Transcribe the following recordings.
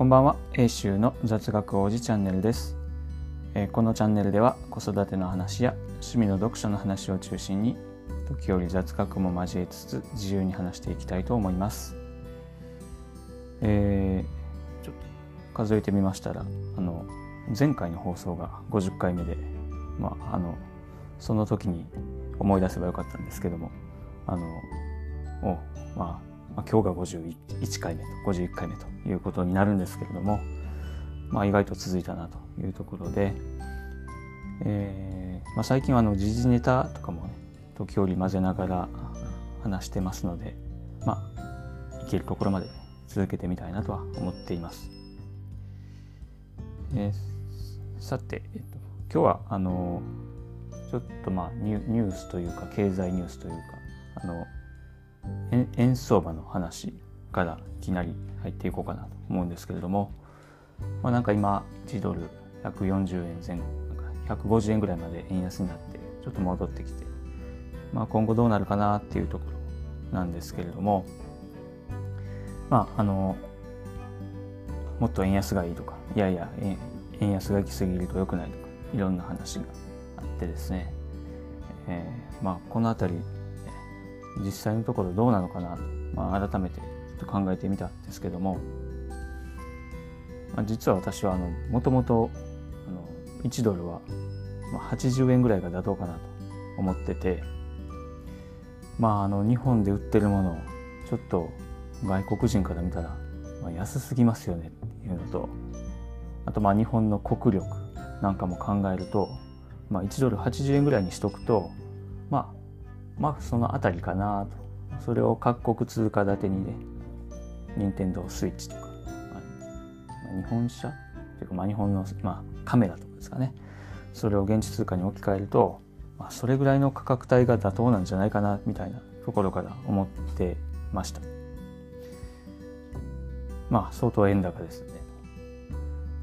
こんばんは。英州の雑学王子チャンネルです、えー、このチャンネルでは子育ての話や趣味の読書の話を中心に時折雑学も交えつつ自由に話していきたいと思います。えー、ちょっと数えてみましたらあの前回の放送が50回目でまああのその時に思い出せばよかったんですけどもあのおまあまあ、今日が51回目と51回目ということになるんですけれども、まあ、意外と続いたなというところで、えーまあ、最近はあの時事ネタとかもね時折混ぜながら話してますのでまあいけるところまで続けてみたいなとは思っています。えー、さて、えっと、今日はあのちょっとまあニュニュースというか経済ニュースというかあの円相場の話からいきなり入っていこうかなと思うんですけれども、まあ、なんか今1ドル140円前後150円ぐらいまで円安になってちょっと戻ってきて、まあ、今後どうなるかなっていうところなんですけれどもまああのもっと円安がいいとかいやいや円安が行き過ぎると良くないとかいろんな話があってですね、えー、まあこの辺り実際のところどうなのかなと、まあ、改めてちょっと考えてみたんですけども、まあ、実は私はもともと1ドルは80円ぐらいが妥当かなと思っててまああの日本で売ってるものをちょっと外国人から見たら、まあ、安すぎますよねっていうのとあとまあ日本の国力なんかも考えると、まあ、1ドル80円ぐらいにしとくとまあまあその辺りかなと。それを各国通貨建てにね任天堂スイッチとか、まあ、日本車というか、まあ、日本の、まあ、カメラとかですかね。それを現地通貨に置き換えると、まあ、それぐらいの価格帯が妥当なんじゃないかなみたいなところから思ってました。まあ相当円高ですね。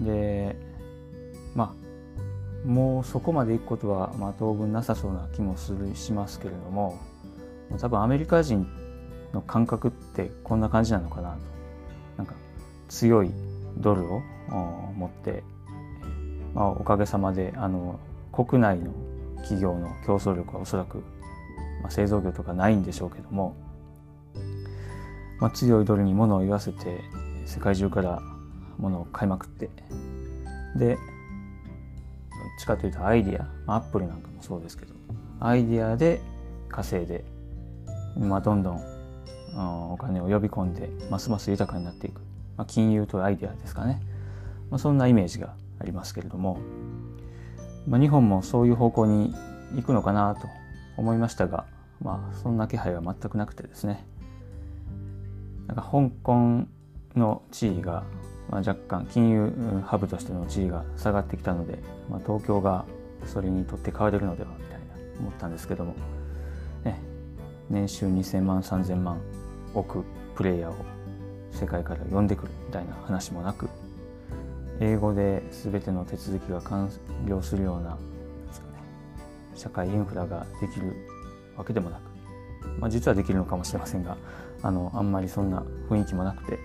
でまあもうそこまで行くことは、まあ、当分なさそうな気もするしますけれども多分アメリカ人の感覚ってこんな感じなのかなと。なんか強いドルを持って、まあ、おかげさまであの国内の企業の競争力はおそらく、まあ、製造業とかないんでしょうけども、まあ、強いドルに物を言わせて世界中から物を買いまくってでちかというとアイディア、アップルなんかもそうですけど。アイディアで稼いで、まあ、どんどんお金を呼び込んでますます豊かになっていく、まあ、金融とアイデアですかね、まあ、そんなイメージがありますけれども、まあ、日本もそういう方向に行くのかなと思いましたが、まあ、そんな気配は全くなくてですね。なんか香港の地位がまあ、若干金融ハブとしての地位が下がってきたので、まあ、東京がそれにとって変われるのではみたいな思ったんですけども、ね、年収2000万3000万億プレイヤーを世界から呼んでくるみたいな話もなく英語で全ての手続きが完了するような、ね、社会インフラができるわけでもなく、まあ、実はできるのかもしれませんがあのあんまりそんな雰囲気もなくて、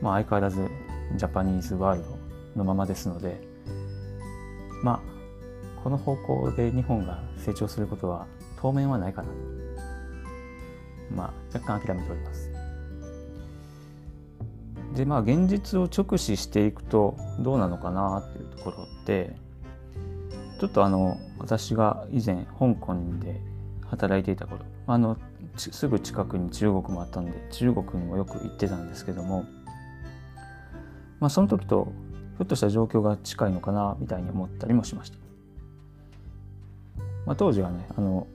まあ、相変わらずジャパニーズワールドのままですのでまあこの方向で日本が成長することは当面はないかなと。まあ若干諦めております。でまあ現実を直視していくとどうなのかなっていうところでちょっとあの私が以前香港で働いていた頃あのすぐ近くに中国もあったので中国にもよく行ってたんですけどもまあ、その時とひょっとした状況が近いのかなみたいに思ったりもしました。まあ、当時はねあの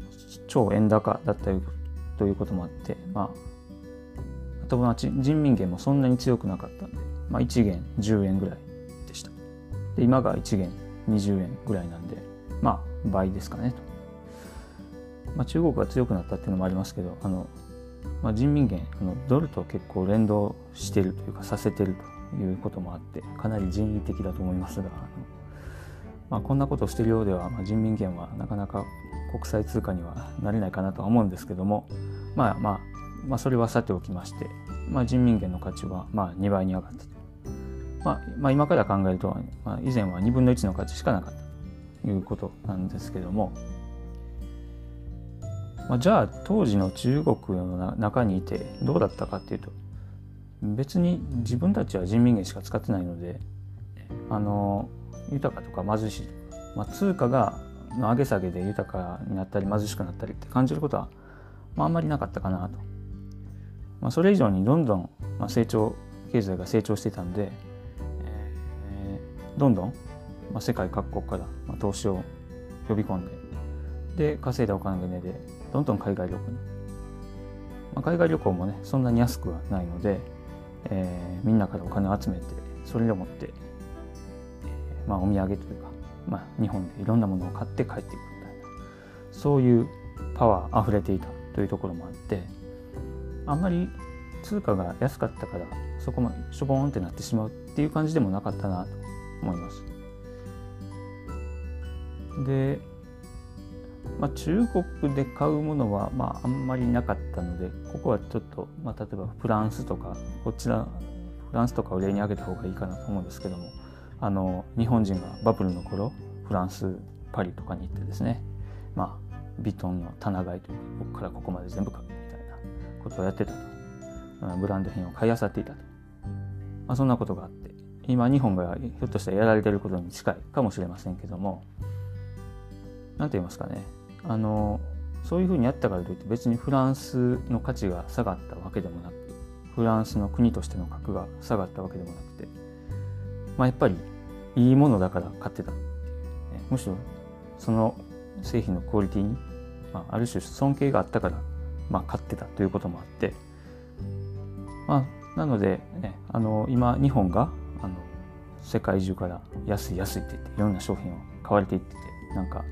超円高だったということもあって、まあ、あとは人民元もそんなに強くなかったんで、まあ、1元10円ぐらいでした。で今が1元20円ぐらいなんでまあ倍ですかねと。まあ、中国が強くなったっていうのもありますけどあの、まあ、人民元あのドルと結構連動してるというかさせてるということもあってかなり人為的だと思いますが、まあ、こんなことをしているようでは、まあ、人民元はなかなか国際通貨にはなれないかなとは思うんですけども、まあまあ、まあそれはさておきまして、まあ、人民元の価値はまあ2倍に上がったと。まあ、まあ、今から考えると、まあ、以前は2分の1の価値しかなかったということなんですけども、まあ、じゃあ当時の中国の中にいてどうだったかっていうと別に自分たちは人民元しか使ってないのであの豊かとか貧しいまあ、通貨がの上げ下げで豊かになったり貧しくなったりって感じることは、まあ、あんまりなかったかなと、まあ、それ以上にどんどん、まあ、成長経済が成長していたんで、えー、どんどん、まあ、世界各国から、まあ、投資を呼び込んでで稼いだお金でどんどん海外旅行に、まあ、海外旅行もねそんなに安くはないので、えー、みんなからお金を集めてそれを持って、え、まあ、お土産というかまあ、日本でいろんなものを買って帰っていくみたいなそういうパワー溢れていたというところもあってあんまり通貨が安かったからそこまでしょぼーんってなってしまうっていう感じでもなかったなと思います。で、まあ、中国で買うものは、まあ、あんまりなかったのでここはちょっと、まあ、例えばフランスとかこちらフランスとかを例に挙げた方がいいかなと思うんですけどもあの日本人がバブルの頃フランスパリとかに行ってですねまあヴィトンの棚買いというここからここまで全部買うみたいなことをやってたと。ブランド品を買い漁っていたと、まあ、そんなことがあって今日本がひょっとしたらやられてることに近いかもしれませんけども何て言いますかね。あのそういうふうにやったからといって別にフランスの価値が下がったわけでもなくフランスの国としての格が下がったわけでもなくてまあ、やっぱりいいものだから買ってたって、むしろその製品のクオリティに、まあ、ある種尊敬があったから、まあ、買ってたということもあって、まあ、なので、ね、あの今日本があの世界中から安い安いって言っていろんな商品を買われていっててなんか、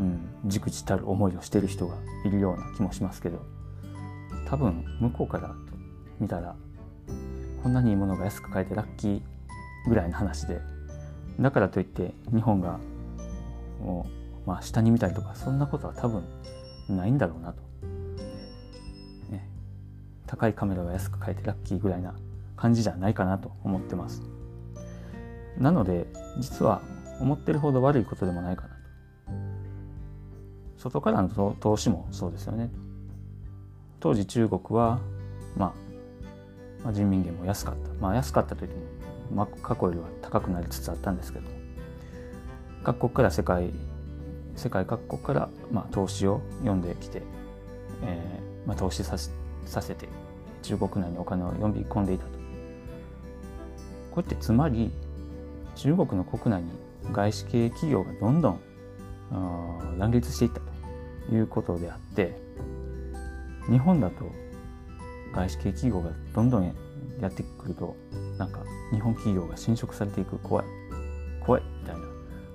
うん、じくじたる思いをしてる人がいるような気もしますけど多分向こうから見たらこんなにいいものが安く買えてラッキーぐらいの話でだからといって日本がもう、まあ、下に見たりとかそんなことは多分ないんだろうなと、ね、高いカメラが安く買えてラッキーぐらいな感じじゃないかなと思ってます。なので実は思ってるほど悪いことでもないかな。外からの投資もそうですよね。当時中国は、まあ、まあ人民元も安かった。まあ安かったといってもまあ、過去よりは高くなりつつあったんですけど各国から世界世界各国から、まあ、投資を読んできて、えーまあ、投資させさせて中国内にお金を呼び込んでいたと。これってつまり中国の国内に外資系企業がどんどん乱立していったと。いうことであって日本だと外資系企業がどんどんやってくるとなんか日本企業が侵食されていく怖い怖いみたいな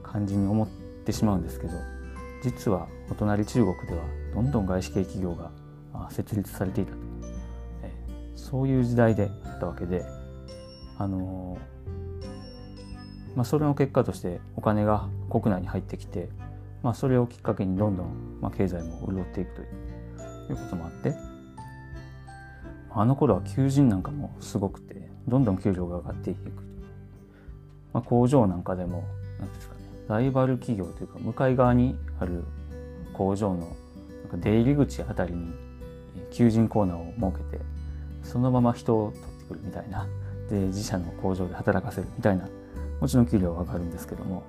感じに思ってしまうんですけど実はお隣中国ではどんどん外資系企業が設立されていたと、そういう時代であったわけであのまあ、それの結果としてお金が国内に入ってきて、まあ、それをきっかけにどんどん、まあ、経済も潤っていくということもあってあの頃は求人なんかもすごくてどんどん給料が上がっていく。まあ、工場なんかでも、なんですかね、ライバル企業というか、向かい側にある工場のなんか出入り口あたりに求人コーナーを設けて、そのまま人を取ってくるみたいな、で、自社の工場で働かせるみたいな、もちろん給料は上がるんですけども、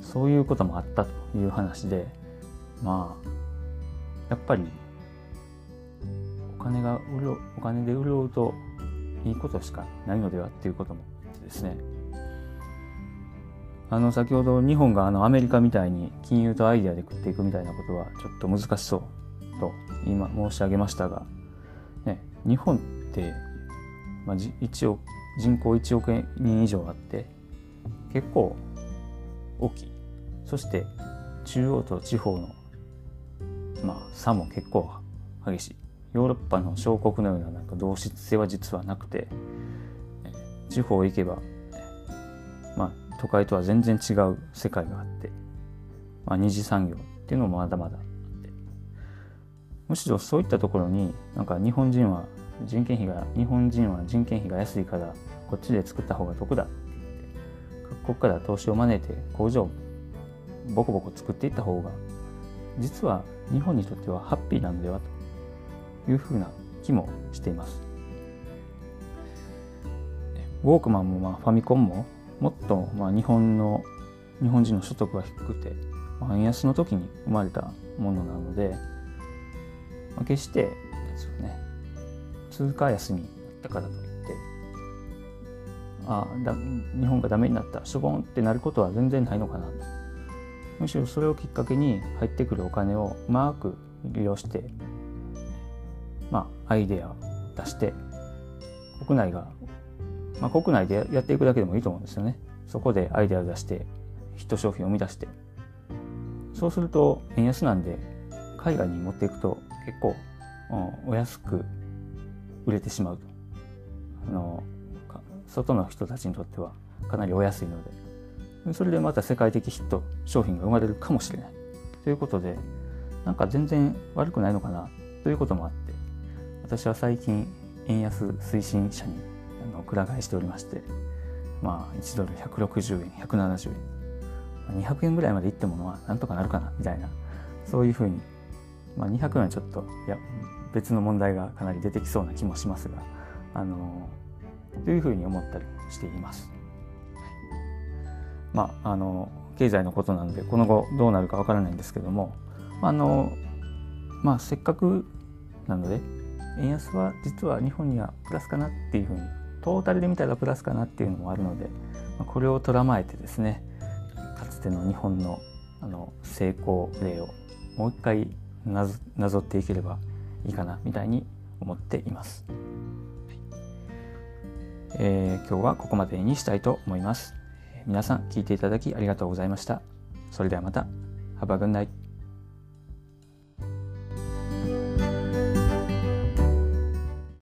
そういうこともあったという話で、まあ、やっぱり、お金が潤う、お金で潤うといいことしかないのではっていうこともですね。あの先ほど日本があのアメリカみたいに金融とアイデアで食っていくみたいなことはちょっと難しそうと今申し上げましたが、ね、日本って、まあ、一億人口1億人以上あって結構大きいそして中央と地方の、まあ、差も結構激しい。ヨーロッパの小国のようななんか同質性は実はなくて地方行けば、まあ、都会とは全然違う世界があって、まあ、二次産業っていうのもまだまだあって。むしろそういったところになんか日本人は人件費が日本人は人件費が安いからこっちで作った方が得だ。ここから投資を招いて工場をボコボコ作っていった方が実は日本にとってはハッピーなのではというふうな気もしています。ウォークマンもまあファミコンももっとまあ日本の日本人の所得が低くて、円安の時に生まれたものなので、まあ、決してですよね通貨安になったからといあだ日本がダメになった。しょぼんってなることは全然ないのかな。むしろそれをきっかけに入ってくるお金をうまく利用してまあアイデアを出して国内がまあ、国内でやっていくだけでもいいと思うんですよね。そこでアイデアを出してヒット商品を生み出して。そうすると円安なんで海外に持っていくと結構、うん、お安く売れてしまうと。あの外の人たちにとってはかなりお安いのでそれでまた世界的ヒット商品が生まれるかもしれない。ということでなんか全然悪くないのかなということもあって私は最近円安推進者にあのくら替えしておりましてまあ1ドル160円170円。200円ぐらいまでいってものはなんとかなるかなみたいなそういうふうに、まあ、200円はちょっといや別の問題がかなり出てきそうな気もしますがあのというふうに思ったりしています。まああの経済のことなのでこの後どうなるかわからないんですけどもあのまあせっかくなので円安は実は日本にはプラスかなっていうふうにトータルで見たらプラスかなっていうのもあるのでこれをとらまえてですねかつての日本のあの成功例をもう一回なぞっていければいいかなみたいに思っています。えー、今日はここまでにしたいと思います。皆さん聞いていただきありがとうございました。それではまた。Have a good night.